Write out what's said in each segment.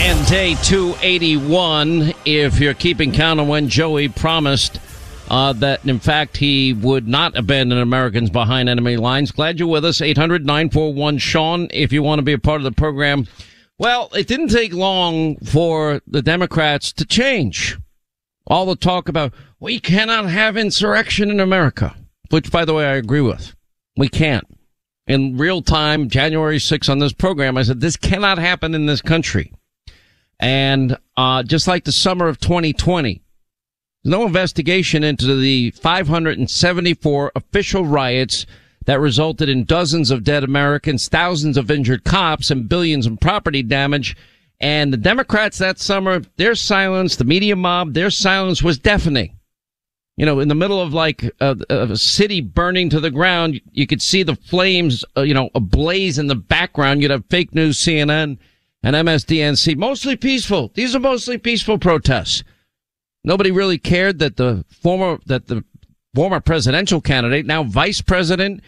And day 281, if you're keeping count on when Joey promised uh, that, in fact, he would not abandon Americans behind enemy lines. Glad you're with us. 800 941 Sean, if you want to be a part of the program. Well, it didn't take long for the Democrats to change. All the talk about we cannot have insurrection in America, which, by the way, I agree with. We can't. In real time, January 6th on this program, I said this cannot happen in this country. And uh, just like the summer of 2020, no investigation into the 574 official riots that resulted in dozens of dead Americans, thousands of injured cops, and billions in property damage. And the Democrats that summer, their silence, the media mob, their silence was deafening. You know, in the middle of like a, a city burning to the ground, you could see the flames, uh, you know, ablaze in the background. You'd have fake news CNN and MSDNC, mostly peaceful. These are mostly peaceful protests. Nobody really cared that the former, that the former presidential candidate, now vice president,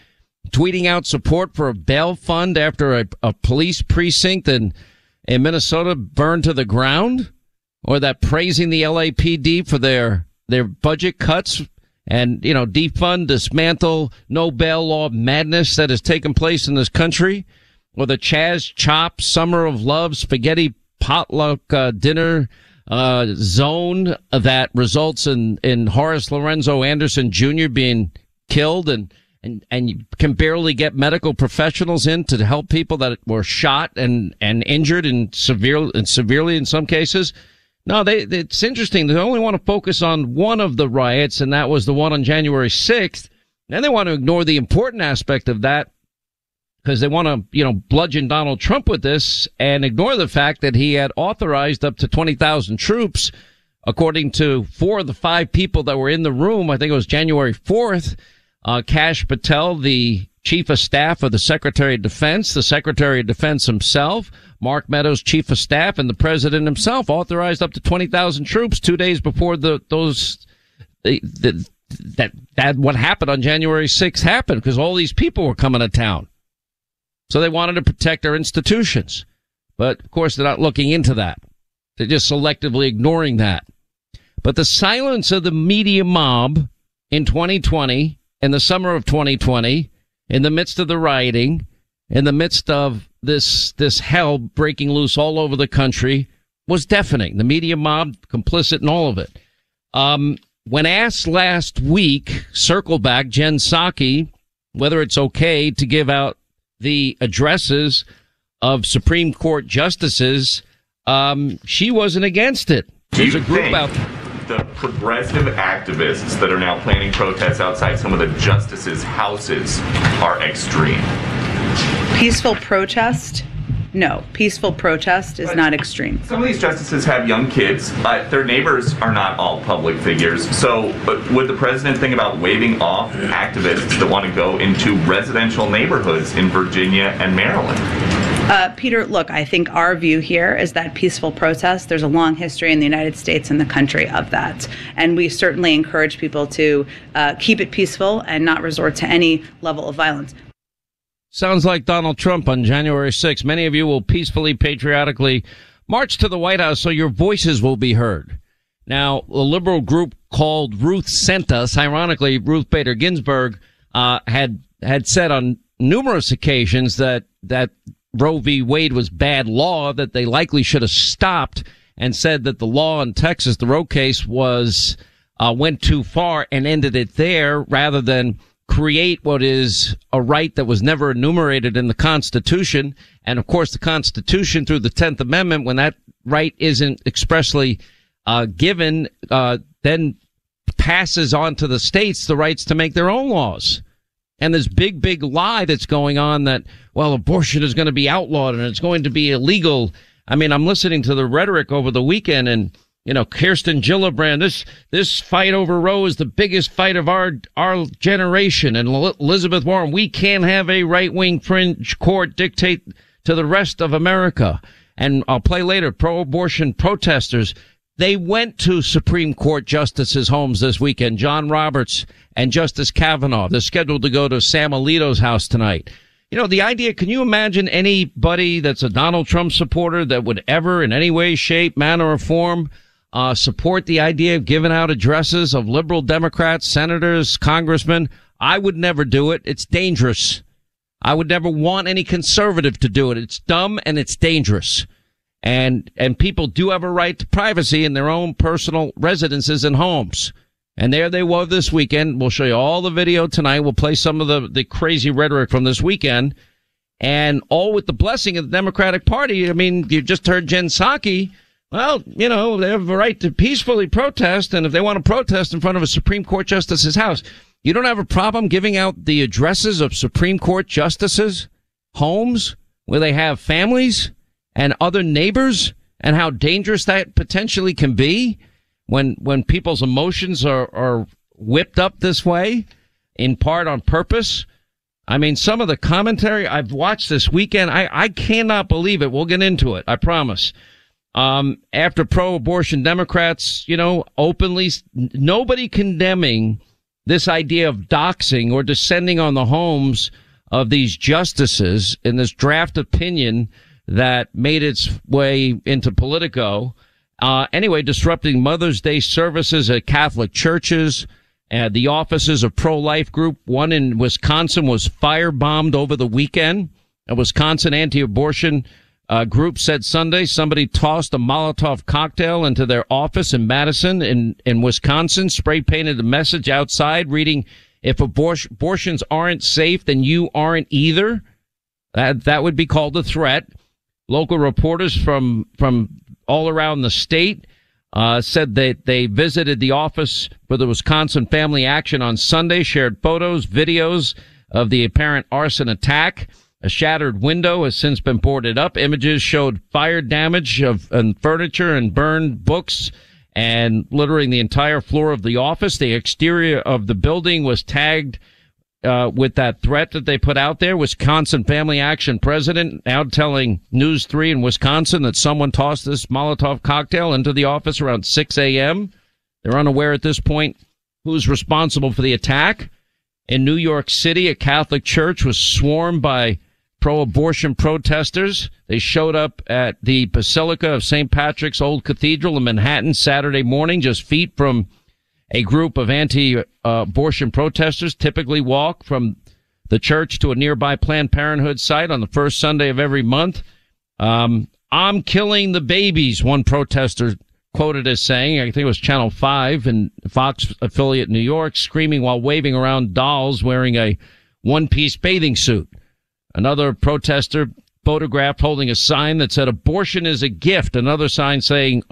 tweeting out support for a bail fund after a, a police precinct in, in Minnesota burned to the ground, or that praising the LAPD for their, their budget cuts and, you know, defund, dismantle, no bail law madness that has taken place in this country or the Chaz Chop Summer of Love spaghetti potluck uh, dinner uh, zone that results in in Horace Lorenzo Anderson Jr. being killed and and and you can barely get medical professionals in to help people that were shot and and injured and severe and severely in some cases. No, they it's interesting. They only want to focus on one of the riots, and that was the one on January sixth. And they want to ignore the important aspect of that because they want to, you know, bludgeon Donald Trump with this and ignore the fact that he had authorized up to 20,000 troops, according to four of the five people that were in the room. I think it was January 4th. Uh, Kash Patel, the chief of staff of the Secretary of Defense, the Secretary of Defense himself, Mark Meadows, chief of staff, and the president himself authorized up to 20,000 troops two days before the, those, the, the, that, that what happened on January 6th happened because all these people were coming to town. So they wanted to protect our institutions. But of course, they're not looking into that. They're just selectively ignoring that. But the silence of the media mob in 2020, in the summer of 2020, in the midst of the rioting, in the midst of this, this hell breaking loose all over the country was deafening. The media mob complicit in all of it. Um, when asked last week, circle back, Jen Psaki, whether it's okay to give out the addresses of Supreme Court justices um, she wasn't against it. There's a group think out the progressive activists that are now planning protests outside some of the justices' houses are extreme? Peaceful protest? No, peaceful protest is not extreme. Some of these justices have young kids. Uh, their neighbors are not all public figures. So, would the president think about waving off activists that want to go into residential neighborhoods in Virginia and Maryland? Uh, Peter, look, I think our view here is that peaceful protest, there's a long history in the United States and the country of that. And we certainly encourage people to uh, keep it peaceful and not resort to any level of violence. Sounds like Donald Trump on January 6th. Many of you will peacefully, patriotically march to the White House so your voices will be heard. Now, a liberal group called Ruth Sent Us, ironically, Ruth Bader Ginsburg, uh, had, had said on numerous occasions that, that Roe v. Wade was bad law, that they likely should have stopped and said that the law in Texas, the Roe case was, uh, went too far and ended it there rather than create what is a right that was never enumerated in the Constitution. And of course, the Constitution through the 10th Amendment, when that right isn't expressly uh, given, uh, then passes on to the states the rights to make their own laws. And this big, big lie that's going on that, well, abortion is going to be outlawed and it's going to be illegal. I mean, I'm listening to the rhetoric over the weekend and you know, Kirsten Gillibrand, this, this fight over Roe is the biggest fight of our, our generation. And Elizabeth Warren, we can't have a right wing fringe court dictate to the rest of America. And I'll play later, pro-abortion protesters. They went to Supreme Court justices' homes this weekend. John Roberts and Justice Kavanaugh. They're scheduled to go to Sam Alito's house tonight. You know, the idea, can you imagine anybody that's a Donald Trump supporter that would ever in any way, shape, manner, or form uh, support the idea of giving out addresses of liberal Democrats, senators, congressmen. I would never do it. It's dangerous. I would never want any conservative to do it. It's dumb and it's dangerous. And, and people do have a right to privacy in their own personal residences and homes. And there they were this weekend. We'll show you all the video tonight. We'll play some of the, the crazy rhetoric from this weekend and all with the blessing of the Democratic Party. I mean, you just heard Jen Psaki well, you know, they have a right to peacefully protest, and if they want to protest in front of a Supreme Court justice's house, you don't have a problem giving out the addresses of Supreme Court justices' homes where they have families and other neighbors, and how dangerous that potentially can be when when people's emotions are are whipped up this way, in part on purpose. I mean, some of the commentary I've watched this weekend, I, I cannot believe it. We'll get into it. I promise um, after pro-abortion Democrats, you know, openly, nobody condemning this idea of doxing or descending on the homes of these justices in this draft opinion that made its way into Politico. Uh, anyway, disrupting Mother's Day services at Catholic churches. Uh, the offices of pro-life group, one in Wisconsin was firebombed over the weekend. A Wisconsin anti-abortion uh, group said Sunday somebody tossed a Molotov cocktail into their office in Madison in, in Wisconsin, spray painted a message outside reading, if abortion, abortions aren't safe, then you aren't either. That, that would be called a threat. Local reporters from, from all around the state, uh, said that they visited the office for the Wisconsin Family Action on Sunday, shared photos, videos of the apparent arson attack. A shattered window has since been boarded up. Images showed fire damage of and furniture and burned books and littering the entire floor of the office. The exterior of the building was tagged uh, with that threat that they put out there. Wisconsin Family Action president now telling News 3 in Wisconsin that someone tossed this Molotov cocktail into the office around 6 a.m. They're unaware at this point who's responsible for the attack. In New York City, a Catholic church was swarmed by pro-abortion protesters. They showed up at the Basilica of St. Patrick's Old Cathedral in Manhattan Saturday morning, just feet from a group of anti-abortion protesters typically walk from the church to a nearby Planned Parenthood site on the first Sunday of every month. Um, I'm killing the babies, one protester quoted as saying, I think it was Channel 5 and Fox affiliate New York, screaming while waving around dolls wearing a one-piece bathing suit. Another protester photographed holding a sign that said abortion is a gift. Another sign saying,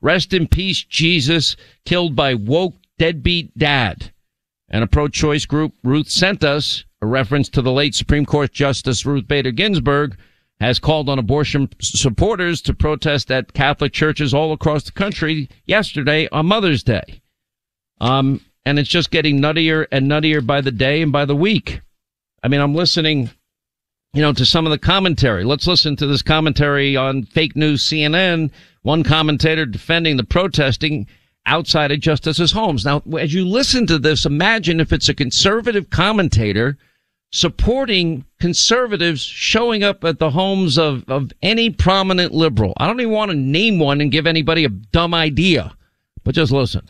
rest in peace, Jesus, killed by woke deadbeat dad. And a pro-choice group, Ruth sent us a reference to the late Supreme Court Justice Ruth Bader Ginsburg has called on abortion supporters to protest at Catholic churches all across the country yesterday on Mother's Day. Um, and it's just getting nuttier and nuttier by the day and by the week. I mean, I'm listening, you know, to some of the commentary. Let's listen to this commentary on fake news CNN. One commentator defending the protesting outside of justices' homes. Now, as you listen to this, imagine if it's a conservative commentator supporting conservatives showing up at the homes of, of any prominent liberal. I don't even want to name one and give anybody a dumb idea, but just listen.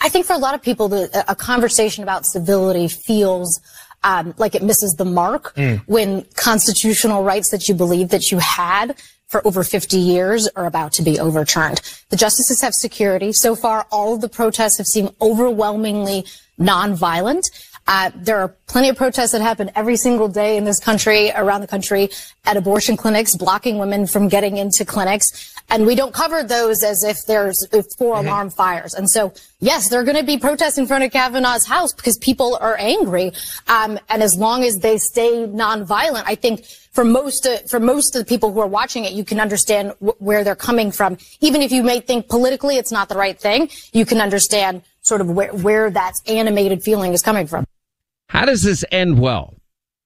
I think for a lot of people, the, a conversation about civility feels um, like it misses the mark mm. when constitutional rights that you believe that you had for over 50 years are about to be overturned. The justices have security. So far, all of the protests have seemed overwhelmingly nonviolent. Uh, there are plenty of protests that happen every single day in this country, around the country, at abortion clinics, blocking women from getting into clinics. And we don't cover those as if there's four mm-hmm. alarm fires. And so, yes, there are going to be protests in front of Kavanaugh's house because people are angry. Um, and as long as they stay nonviolent, I think for most uh, for most of the people who are watching it, you can understand where they're coming from. Even if you may think politically it's not the right thing, you can understand sort of where, where that animated feeling is coming from. How does this end well?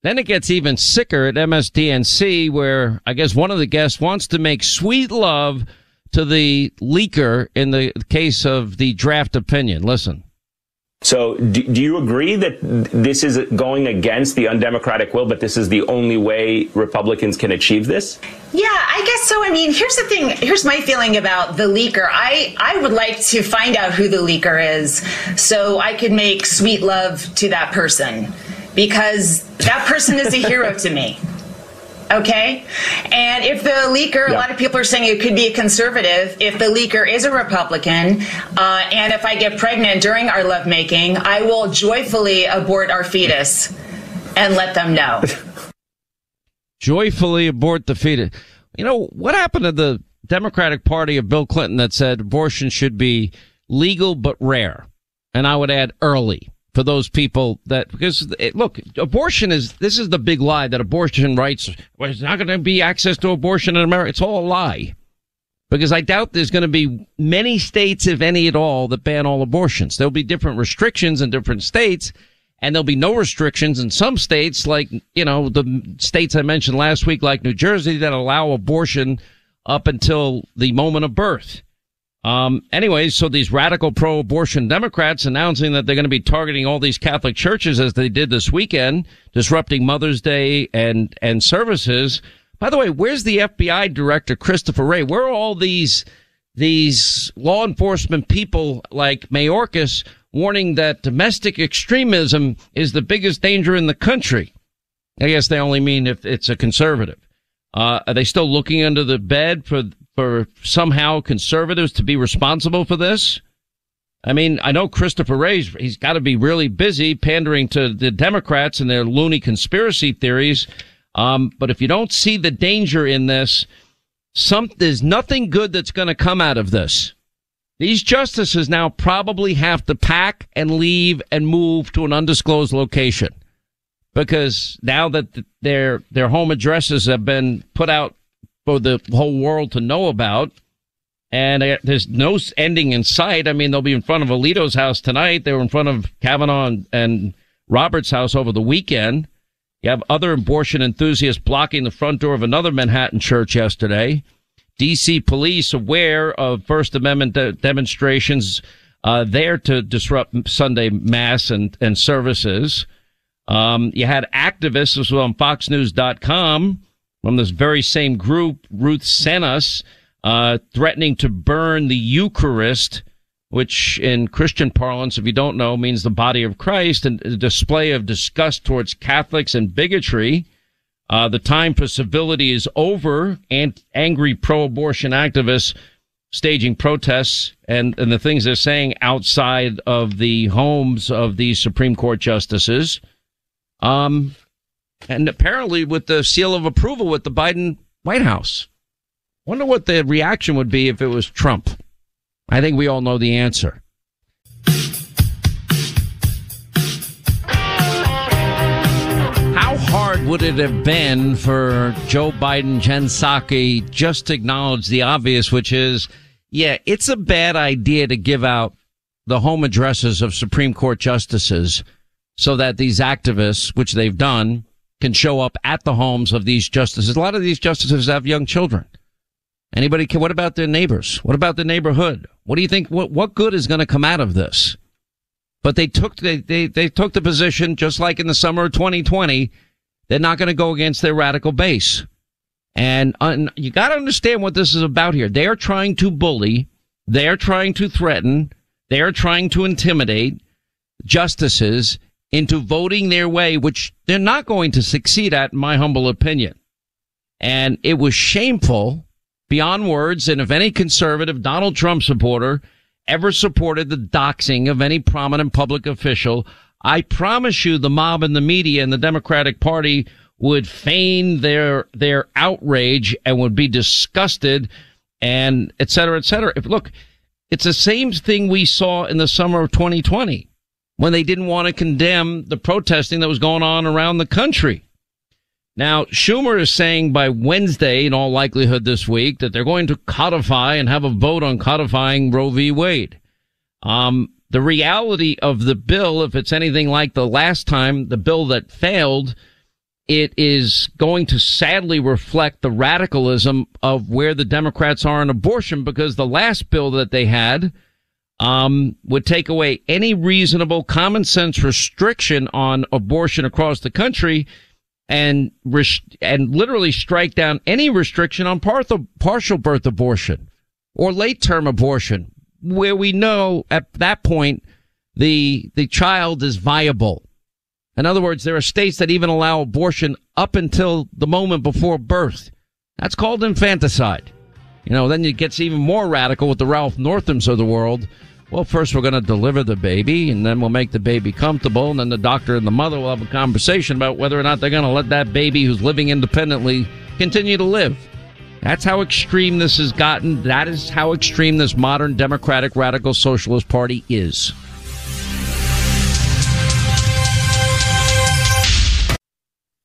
Then it gets even sicker at MSDNC where I guess one of the guests wants to make sweet love to the leaker in the case of the draft opinion. Listen. So, do, do, you agree that this is going against the undemocratic will, but this is the only way Republicans can achieve this? Yeah, I guess so. I mean, here's the thing. Here's my feeling about the leaker. I, I would like to find out who the leaker is so I could make sweet love to that person because that person is a hero to me. Okay. And if the leaker, yeah. a lot of people are saying it could be a conservative. If the leaker is a Republican, uh, and if I get pregnant during our lovemaking, I will joyfully abort our fetus and let them know. joyfully abort the fetus. You know, what happened to the Democratic Party of Bill Clinton that said abortion should be legal but rare? And I would add early for those people that because it, look, abortion is this is the big lie that abortion rights there's not going to be access to abortion in America. It's all a lie. Because I doubt there's going to be many states, if any at all, that ban all abortions. There'll be different restrictions in different states, and there'll be no restrictions in some states, like you know the states I mentioned last week, like New Jersey, that allow abortion up until the moment of birth. Um, anyways, so these radical pro-abortion Democrats announcing that they're going to be targeting all these Catholic churches as they did this weekend, disrupting Mother's Day and, and services. By the way, where's the FBI director, Christopher Wray? Where are all these, these law enforcement people like Mayorkas warning that domestic extremism is the biggest danger in the country? I guess they only mean if it's a conservative. Uh, are they still looking under the bed for for somehow conservatives to be responsible for this? I mean, I know Christopher Wray's, he's got to be really busy pandering to the Democrats and their loony conspiracy theories. Um, but if you don't see the danger in this, some, there's nothing good that's going to come out of this. These justices now probably have to pack and leave and move to an undisclosed location because now that their, their home addresses have been put out for the whole world to know about. And there's no ending in sight. I mean, they'll be in front of Alito's house tonight. They were in front of Kavanaugh and, and Roberts' house over the weekend. You have other abortion enthusiasts blocking the front door of another Manhattan church yesterday. DC police aware of First Amendment de- demonstrations, uh, there to disrupt Sunday mass and, and services. Um, you had activists, this was on FoxNews.com, from this very same group, Ruth sent us, uh, threatening to burn the Eucharist, which in Christian parlance, if you don't know, means the body of Christ, and a display of disgust towards Catholics and bigotry. Uh, the time for civility is over, and angry pro-abortion activists staging protests and, and the things they're saying outside of the homes of these Supreme Court justices. Um, and apparently with the seal of approval with the Biden White House. Wonder what the reaction would be if it was Trump. I think we all know the answer. How hard would it have been for Joe Biden, Jen Psaki, just to acknowledge the obvious, which is, yeah, it's a bad idea to give out the home addresses of Supreme Court justices so that these activists, which they've done, can show up at the homes of these justices. A lot of these justices have young children. Anybody can, what about their neighbors? What about the neighborhood? What do you think? What, what good is going to come out of this? But they took, they, they, they took the position, just like in the summer of 2020, they're not going to go against their radical base. And uh, you got to understand what this is about here. They are trying to bully. They are trying to threaten. They are trying to intimidate justices into voting their way, which they're not going to succeed at, in my humble opinion. And it was shameful beyond words. And if any conservative Donald Trump supporter ever supported the doxing of any prominent public official, I promise you the mob and the media and the Democratic Party would feign their, their outrage and would be disgusted and et cetera, et cetera. If look, it's the same thing we saw in the summer of 2020 when they didn't want to condemn the protesting that was going on around the country. Now, Schumer is saying by Wednesday, in all likelihood this week, that they're going to codify and have a vote on codifying Roe v. Wade. Um, the reality of the bill, if it's anything like the last time, the bill that failed, it is going to sadly reflect the radicalism of where the Democrats are on abortion because the last bill that they had, um, would take away any reasonable common sense restriction on abortion across the country and and literally strike down any restriction on partial birth abortion or late term abortion, where we know at that point the the child is viable. In other words, there are states that even allow abortion up until the moment before birth. That's called infanticide. You know, then it gets even more radical with the Ralph Northams of the world well, first we're going to deliver the baby and then we'll make the baby comfortable. And then the doctor and the mother will have a conversation about whether or not they're going to let that baby who's living independently continue to live. That's how extreme this has gotten. That is how extreme this modern Democratic Radical Socialist Party is.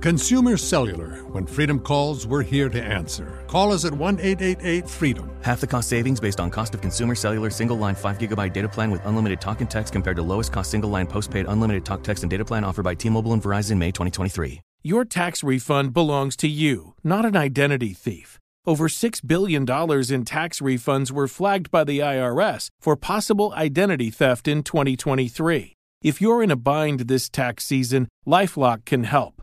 Consumer Cellular. When freedom calls, we're here to answer. Call us at 1 888 freedom. Half the cost savings based on cost of consumer cellular single line 5 gigabyte data plan with unlimited talk and text compared to lowest cost single line postpaid unlimited talk, text, and data plan offered by T Mobile and Verizon May 2023. Your tax refund belongs to you, not an identity thief. Over $6 billion in tax refunds were flagged by the IRS for possible identity theft in 2023. If you're in a bind this tax season, Lifelock can help.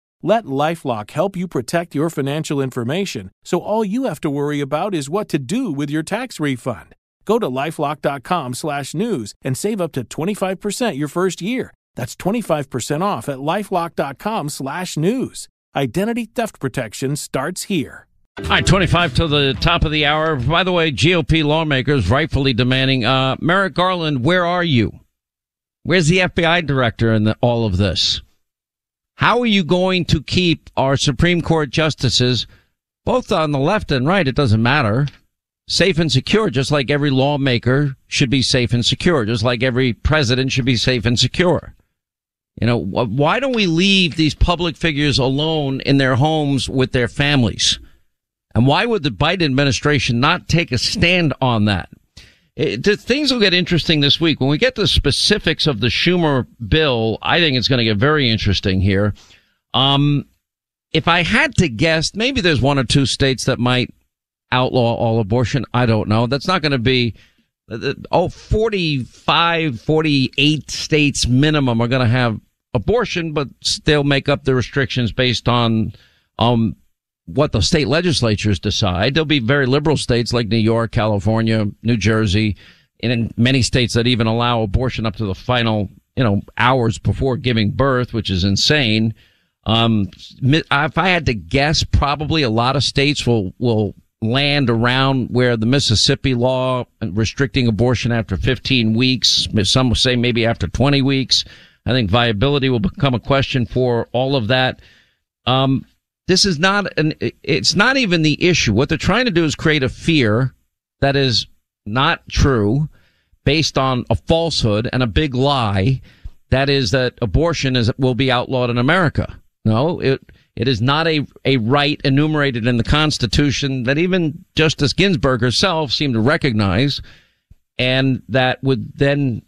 Let Lifelock help you protect your financial information so all you have to worry about is what to do with your tax refund. Go to lifelock.com/news and save up to 25% your first year. That's 25% off at lifelock.com/news. Identity theft protection starts here. All right, 25 to the top of the hour. By the way, GOP lawmakers rightfully demanding, uh, Merrick Garland, where are you? Where's the FBI director in the, all of this? How are you going to keep our Supreme Court justices, both on the left and right, it doesn't matter, safe and secure, just like every lawmaker should be safe and secure, just like every president should be safe and secure? You know, why don't we leave these public figures alone in their homes with their families? And why would the Biden administration not take a stand on that? It, things will get interesting this week. When we get to the specifics of the Schumer bill, I think it's going to get very interesting here. Um, if I had to guess, maybe there's one or two states that might outlaw all abortion. I don't know. That's not going to be, uh, oh, 45, 48 states minimum are going to have abortion, but they'll make up the restrictions based on, um, what the state legislatures decide. There'll be very liberal states like New York, California, New Jersey, and in many states that even allow abortion up to the final, you know, hours before giving birth, which is insane. Um, if I had to guess, probably a lot of states will, will land around where the Mississippi law restricting abortion after 15 weeks. Some will say maybe after 20 weeks. I think viability will become a question for all of that. Um, this is not an, it's not even the issue. What they're trying to do is create a fear that is not true based on a falsehood and a big lie. That is that abortion is, will be outlawed in America. No, it, it is not a, a right enumerated in the Constitution that even Justice Ginsburg herself seemed to recognize and that would then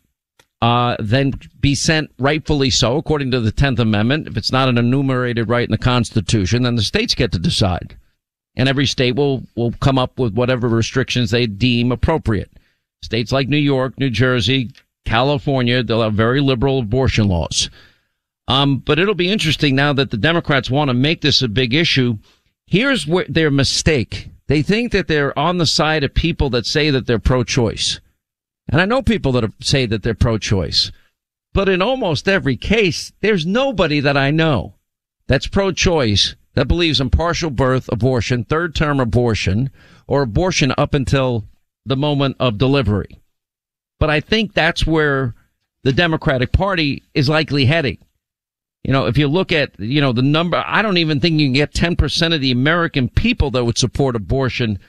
uh, then be sent rightfully so, according to the 10th Amendment. If it's not an enumerated right in the Constitution, then the states get to decide. And every state will, will come up with whatever restrictions they deem appropriate. States like New York, New Jersey, California, they'll have very liberal abortion laws. Um, but it'll be interesting now that the Democrats want to make this a big issue. Here's where their mistake. They think that they're on the side of people that say that they're pro-choice. And I know people that say that they're pro-choice, but in almost every case, there's nobody that I know that's pro-choice that believes in partial birth abortion, third term abortion, or abortion up until the moment of delivery. But I think that's where the Democratic Party is likely heading. You know, if you look at, you know, the number, I don't even think you can get 10% of the American people that would support abortion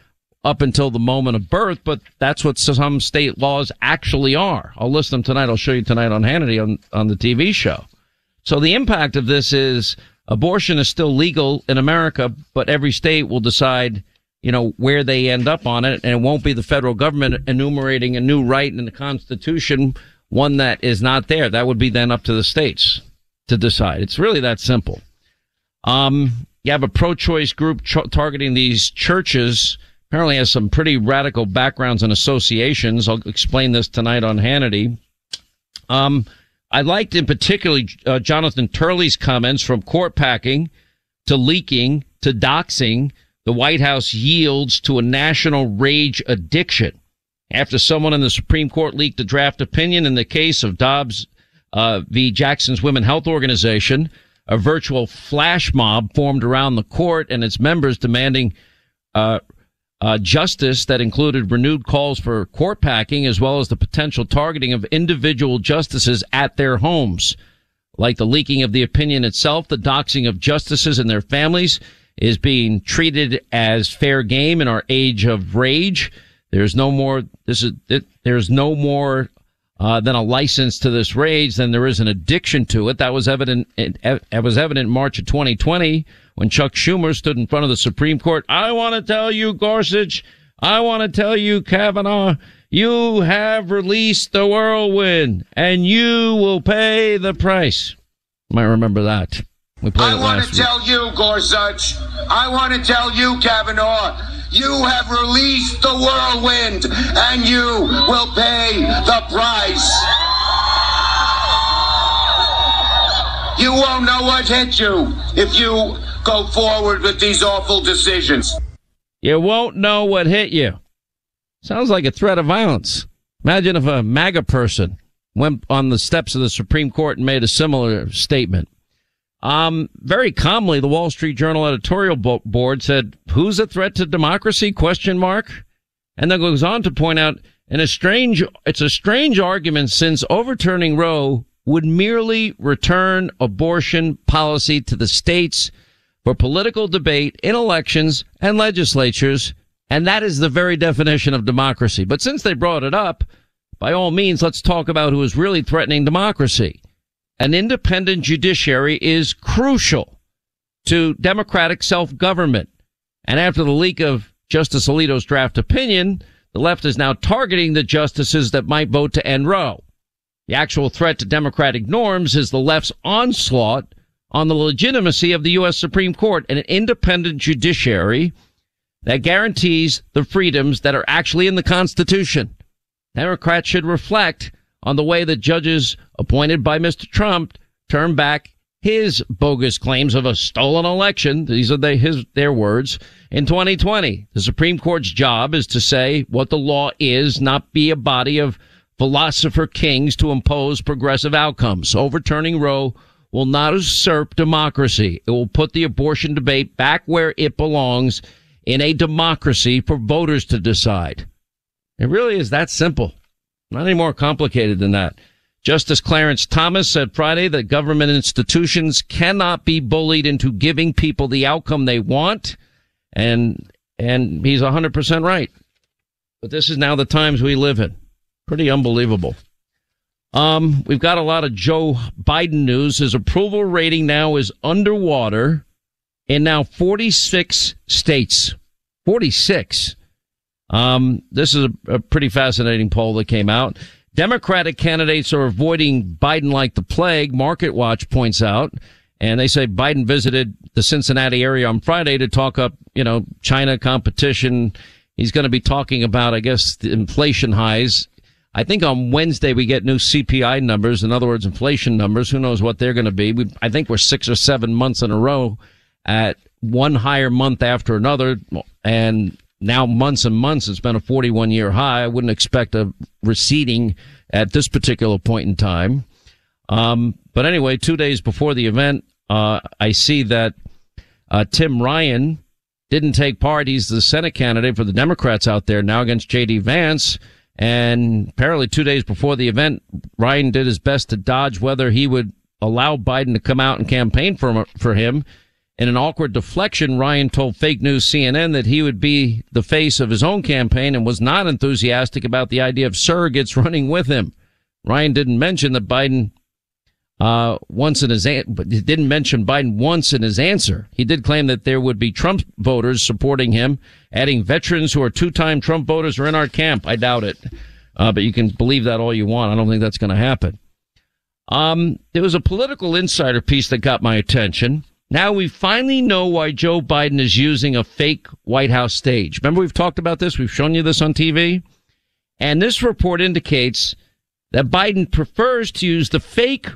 up until the moment of birth, but that's what some state laws actually are. I'll list them tonight. I'll show you tonight on Hannity on, on the TV show. So the impact of this is abortion is still legal in America, but every state will decide, you know, where they end up on it. And it won't be the federal government enumerating a new right in the Constitution, one that is not there. That would be then up to the states to decide. It's really that simple. Um, you have a pro-choice group ch- targeting these churches apparently has some pretty radical backgrounds and associations. I'll explain this tonight on Hannity. Um, I liked in particular uh, Jonathan Turley's comments from court packing to leaking to doxing. The White House yields to a national rage addiction after someone in the Supreme Court leaked a draft opinion in the case of Dobbs uh, v. Jackson's Women Health Organization. A virtual flash mob formed around the court and its members demanding uh, uh, justice that included renewed calls for court packing as well as the potential targeting of individual justices at their homes. Like the leaking of the opinion itself, the doxing of justices and their families is being treated as fair game in our age of rage. There's no more, this is, there's no more uh, than a license to this rage than there is an addiction to it. That was evident. It, it was evident in March of 2020 when Chuck Schumer stood in front of the Supreme Court. I want to tell you, Gorsuch, I want to tell you, Kavanaugh, you have released the whirlwind and you will pay the price. You might remember that. We played I want to tell you, Gorsuch, I want to tell you, Kavanaugh, you have released the whirlwind and you will pay the price. You won't know what hit you if you go forward with these awful decisions. You won't know what hit you. Sounds like a threat of violence. Imagine if a MAGA person went on the steps of the Supreme Court and made a similar statement. Um, very calmly, the Wall Street Journal editorial board said, "Who's a threat to democracy?" Question mark, and then goes on to point out, "In a strange, it's a strange argument since overturning Roe would merely return abortion policy to the states for political debate in elections and legislatures, and that is the very definition of democracy. But since they brought it up, by all means, let's talk about who is really threatening democracy." An independent judiciary is crucial to democratic self-government. And after the leak of Justice Alito's draft opinion, the left is now targeting the justices that might vote to end Roe. The actual threat to democratic norms is the left's onslaught on the legitimacy of the U.S. Supreme Court and an independent judiciary that guarantees the freedoms that are actually in the Constitution. Democrats should reflect on the way that judges appointed by Mr. Trump turned back his bogus claims of a stolen election. These are the, his, their words in 2020. The Supreme Court's job is to say what the law is, not be a body of philosopher kings to impose progressive outcomes. Overturning Roe will not usurp democracy. It will put the abortion debate back where it belongs in a democracy for voters to decide. It really is that simple. Not any more complicated than that. Justice Clarence Thomas said Friday that government institutions cannot be bullied into giving people the outcome they want. And, and he's 100% right. But this is now the times we live in. Pretty unbelievable. Um, we've got a lot of Joe Biden news. His approval rating now is underwater in now 46 states. 46. Um, this is a, a pretty fascinating poll that came out. Democratic candidates are avoiding Biden like the plague, Market Watch points out. And they say Biden visited the Cincinnati area on Friday to talk up, you know, China competition. He's going to be talking about, I guess, the inflation highs. I think on Wednesday we get new CPI numbers. In other words, inflation numbers. Who knows what they're going to be? We, I think we're six or seven months in a row at one higher month after another. And now months and months. It's been a 41 year high. I wouldn't expect a receding at this particular point in time. Um, but anyway, two days before the event, uh, I see that uh, Tim Ryan didn't take part. He's the Senate candidate for the Democrats out there now against J.D. Vance. And apparently, two days before the event, Ryan did his best to dodge whether he would allow Biden to come out and campaign for for him. In an awkward deflection, Ryan told fake news CNN that he would be the face of his own campaign and was not enthusiastic about the idea of surrogates running with him. Ryan didn't mention that Biden uh, once in his he didn't mention Biden once in his answer. He did claim that there would be Trump voters supporting him, adding veterans who are two-time Trump voters are in our camp. I doubt it, uh, but you can believe that all you want. I don't think that's going to happen. Um, there was a political insider piece that got my attention. Now we finally know why Joe Biden is using a fake White House stage. Remember we've talked about this? We've shown you this on TV. And this report indicates that Biden prefers to use the fake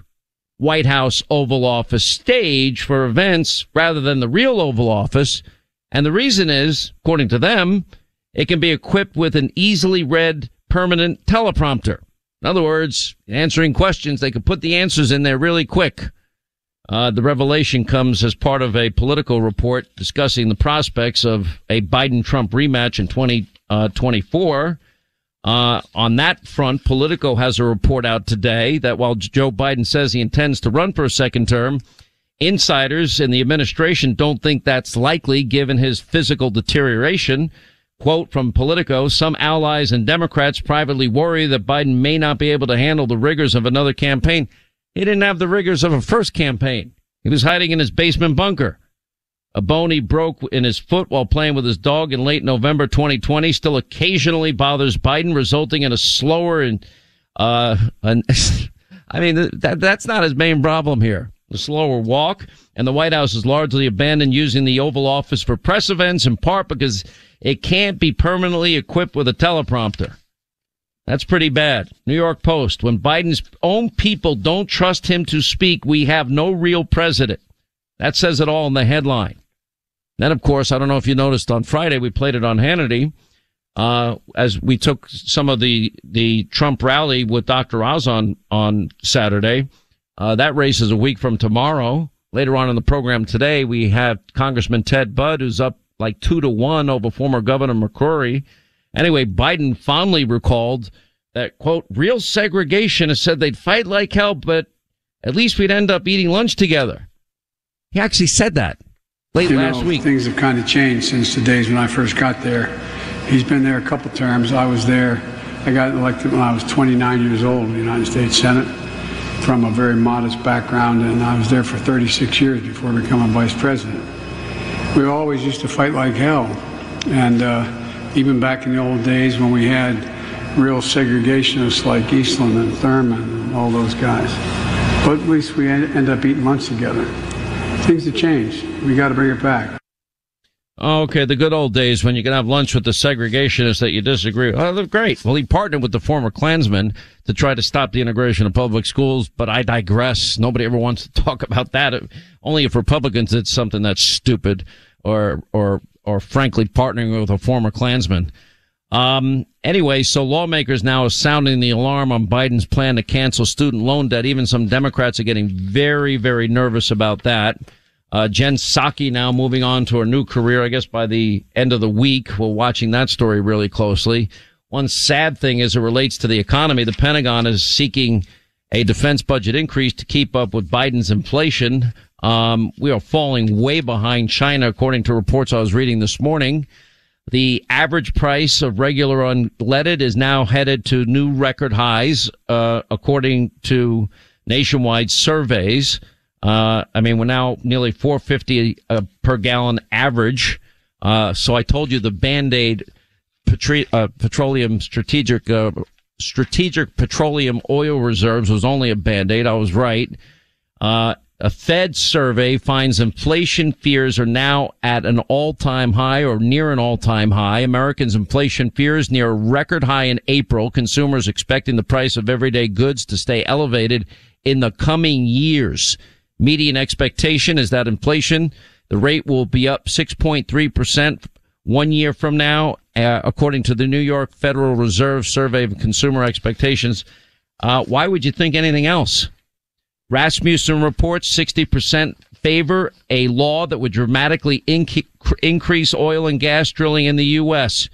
White House Oval Office stage for events rather than the real Oval Office. And the reason is, according to them, it can be equipped with an easily read permanent teleprompter. In other words, answering questions, they can put the answers in there really quick. Uh, the revelation comes as part of a political report discussing the prospects of a Biden Trump rematch in 2024. Uh, uh, on that front, Politico has a report out today that while Joe Biden says he intends to run for a second term, insiders in the administration don't think that's likely given his physical deterioration. Quote from Politico, some allies and Democrats privately worry that Biden may not be able to handle the rigors of another campaign. He didn't have the rigors of a first campaign. He was hiding in his basement bunker. A bone he broke in his foot while playing with his dog in late November 2020 still occasionally bothers Biden, resulting in a slower and, uh, an, I mean, that, that's not his main problem here. The slower walk and the White House is largely abandoned using the Oval Office for press events in part because it can't be permanently equipped with a teleprompter. That's pretty bad. New York Post. When Biden's own people don't trust him to speak, we have no real president. That says it all in the headline. Then, of course, I don't know if you noticed on Friday, we played it on Hannity, uh, as we took some of the, the Trump rally with Dr. Oz on, on Saturday. Uh, that race is a week from tomorrow. Later on in the program today, we have Congressman Ted Budd, who's up like two to one over former Governor McCrory. Anyway, Biden fondly recalled that, quote, real segregation has said they'd fight like hell, but at least we'd end up eating lunch together. He actually said that late you last know, week. Things have kind of changed since the days when I first got there. He's been there a couple terms. I was there. I got elected when I was 29 years old in the United States Senate from a very modest background, and I was there for 36 years before becoming vice president. We always used to fight like hell, and uh, even back in the old days when we had real segregationists like Eastland and Thurmond and all those guys. But at least we end up eating lunch together. Things have changed. We got to bring it back. Okay, the good old days when you can have lunch with the segregationists that you disagree with. Oh, great. Well, he partnered with the former Klansmen to try to stop the integration of public schools, but I digress. Nobody ever wants to talk about that. Only if Republicans did something that's stupid or, or, or frankly partnering with a former Klansman. Um, anyway, so lawmakers now are sounding the alarm on Biden's plan to cancel student loan debt. Even some Democrats are getting very, very nervous about that. Uh, Jen Psaki now moving on to her new career, I guess by the end of the week. We're watching that story really closely. One sad thing as it relates to the economy, the Pentagon is seeking a defense budget increase to keep up with Biden's inflation. Um, we are falling way behind China, according to reports I was reading this morning. The average price of regular unleaded is now headed to new record highs, uh, according to nationwide surveys. Uh, I mean, we're now nearly 450 uh, per gallon average. Uh, so I told you the Band-Aid petri- uh, petroleum strategic, uh, strategic petroleum oil reserves was only a Band-Aid. I was right. A Fed survey finds inflation fears are now at an all-time high or near an all-time high. Americans' inflation fears near a record high in April. Consumers expecting the price of everyday goods to stay elevated in the coming years. Median expectation is that inflation, the rate will be up 6.3% one year from now, uh, according to the New York Federal Reserve Survey of Consumer Expectations. Uh, why would you think anything else? Rasmussen reports 60% favor a law that would dramatically inc- increase oil and gas drilling in the U.S.,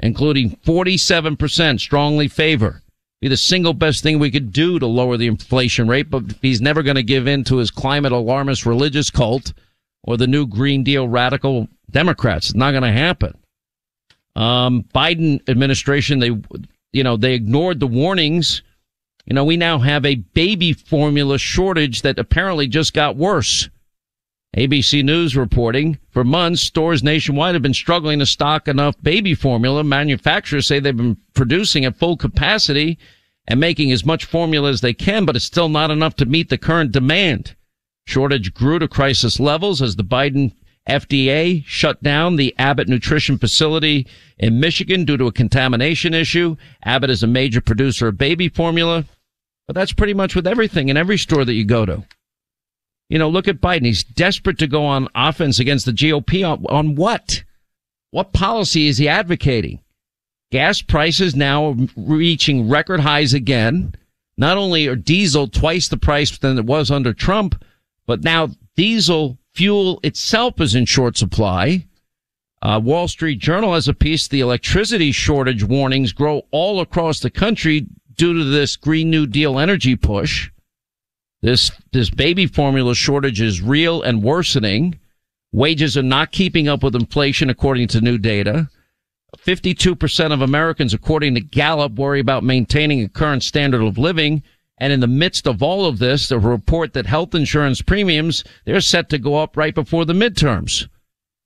including 47% strongly favor. Be the single best thing we could do to lower the inflation rate, but he's never going to give in to his climate alarmist religious cult or the new Green Deal radical Democrats. It's not going to happen. Um, Biden administration, they, you know, they ignored the warnings you know, we now have a baby formula shortage that apparently just got worse. ABC News reporting for months, stores nationwide have been struggling to stock enough baby formula. Manufacturers say they've been producing at full capacity and making as much formula as they can, but it's still not enough to meet the current demand. Shortage grew to crisis levels as the Biden FDA shut down the Abbott Nutrition facility in Michigan due to a contamination issue. Abbott is a major producer of baby formula. But that's pretty much with everything in every store that you go to. You know, look at Biden. He's desperate to go on offense against the GOP on, on what? What policy is he advocating? Gas prices now reaching record highs again. Not only are diesel twice the price than it was under Trump, but now diesel fuel itself is in short supply. Uh, Wall Street Journal has a piece, the electricity shortage warnings grow all across the country due to this Green New Deal energy push. This, this baby formula shortage is real and worsening. Wages are not keeping up with inflation according to new data. 52% of Americans, according to Gallup, worry about maintaining a current standard of living. And in the midst of all of this, the report that health insurance premiums, they're set to go up right before the midterms.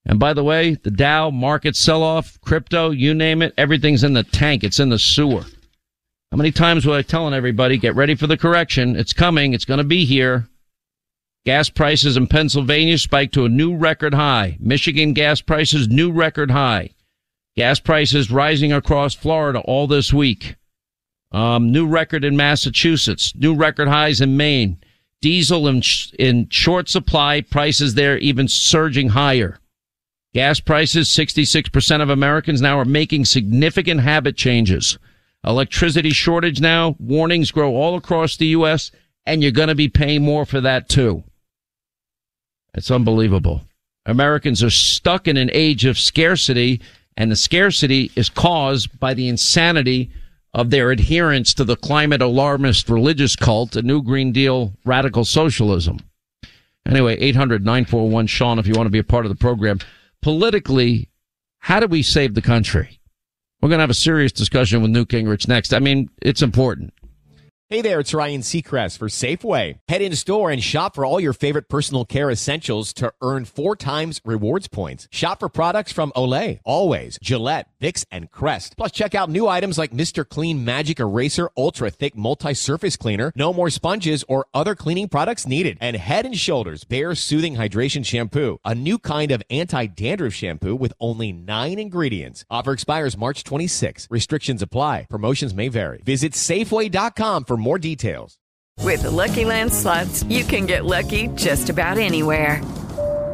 And by the way, the Dow market sell off, crypto, you name it, everything's in the tank. It's in the sewer. How many times was I telling everybody, get ready for the correction? It's coming. It's going to be here. Gas prices in Pennsylvania spiked to a new record high. Michigan gas prices, new record high. Gas prices rising across Florida all this week. Um, new record in Massachusetts, new record highs in Maine. Diesel in, in short supply, prices there even surging higher. Gas prices, 66% of Americans now are making significant habit changes. Electricity shortage now, warnings grow all across the U.S., and you're going to be paying more for that too. It's unbelievable. Americans are stuck in an age of scarcity, and the scarcity is caused by the insanity of their adherence to the climate alarmist religious cult, a new Green Deal radical socialism. Anyway, 800 941 Sean, if you want to be a part of the program. Politically, how do we save the country? We're going to have a serious discussion with Newt Gingrich next. I mean, it's important. Hey there, it's Ryan Seacrest for Safeway. Head in store and shop for all your favorite personal care essentials to earn four times rewards points. Shop for products from Olay, Always, Gillette, Vicks, and Crest. Plus, check out new items like Mr. Clean Magic Eraser Ultra Thick Multi-Surface Cleaner. No more sponges or other cleaning products needed. And Head and Shoulders Bare Soothing Hydration Shampoo, a new kind of anti-dandruff shampoo with only nine ingredients. Offer expires March 26. Restrictions apply. Promotions may vary. Visit Safeway.com for more details. With the Lucky Land slots, you can get lucky just about anywhere.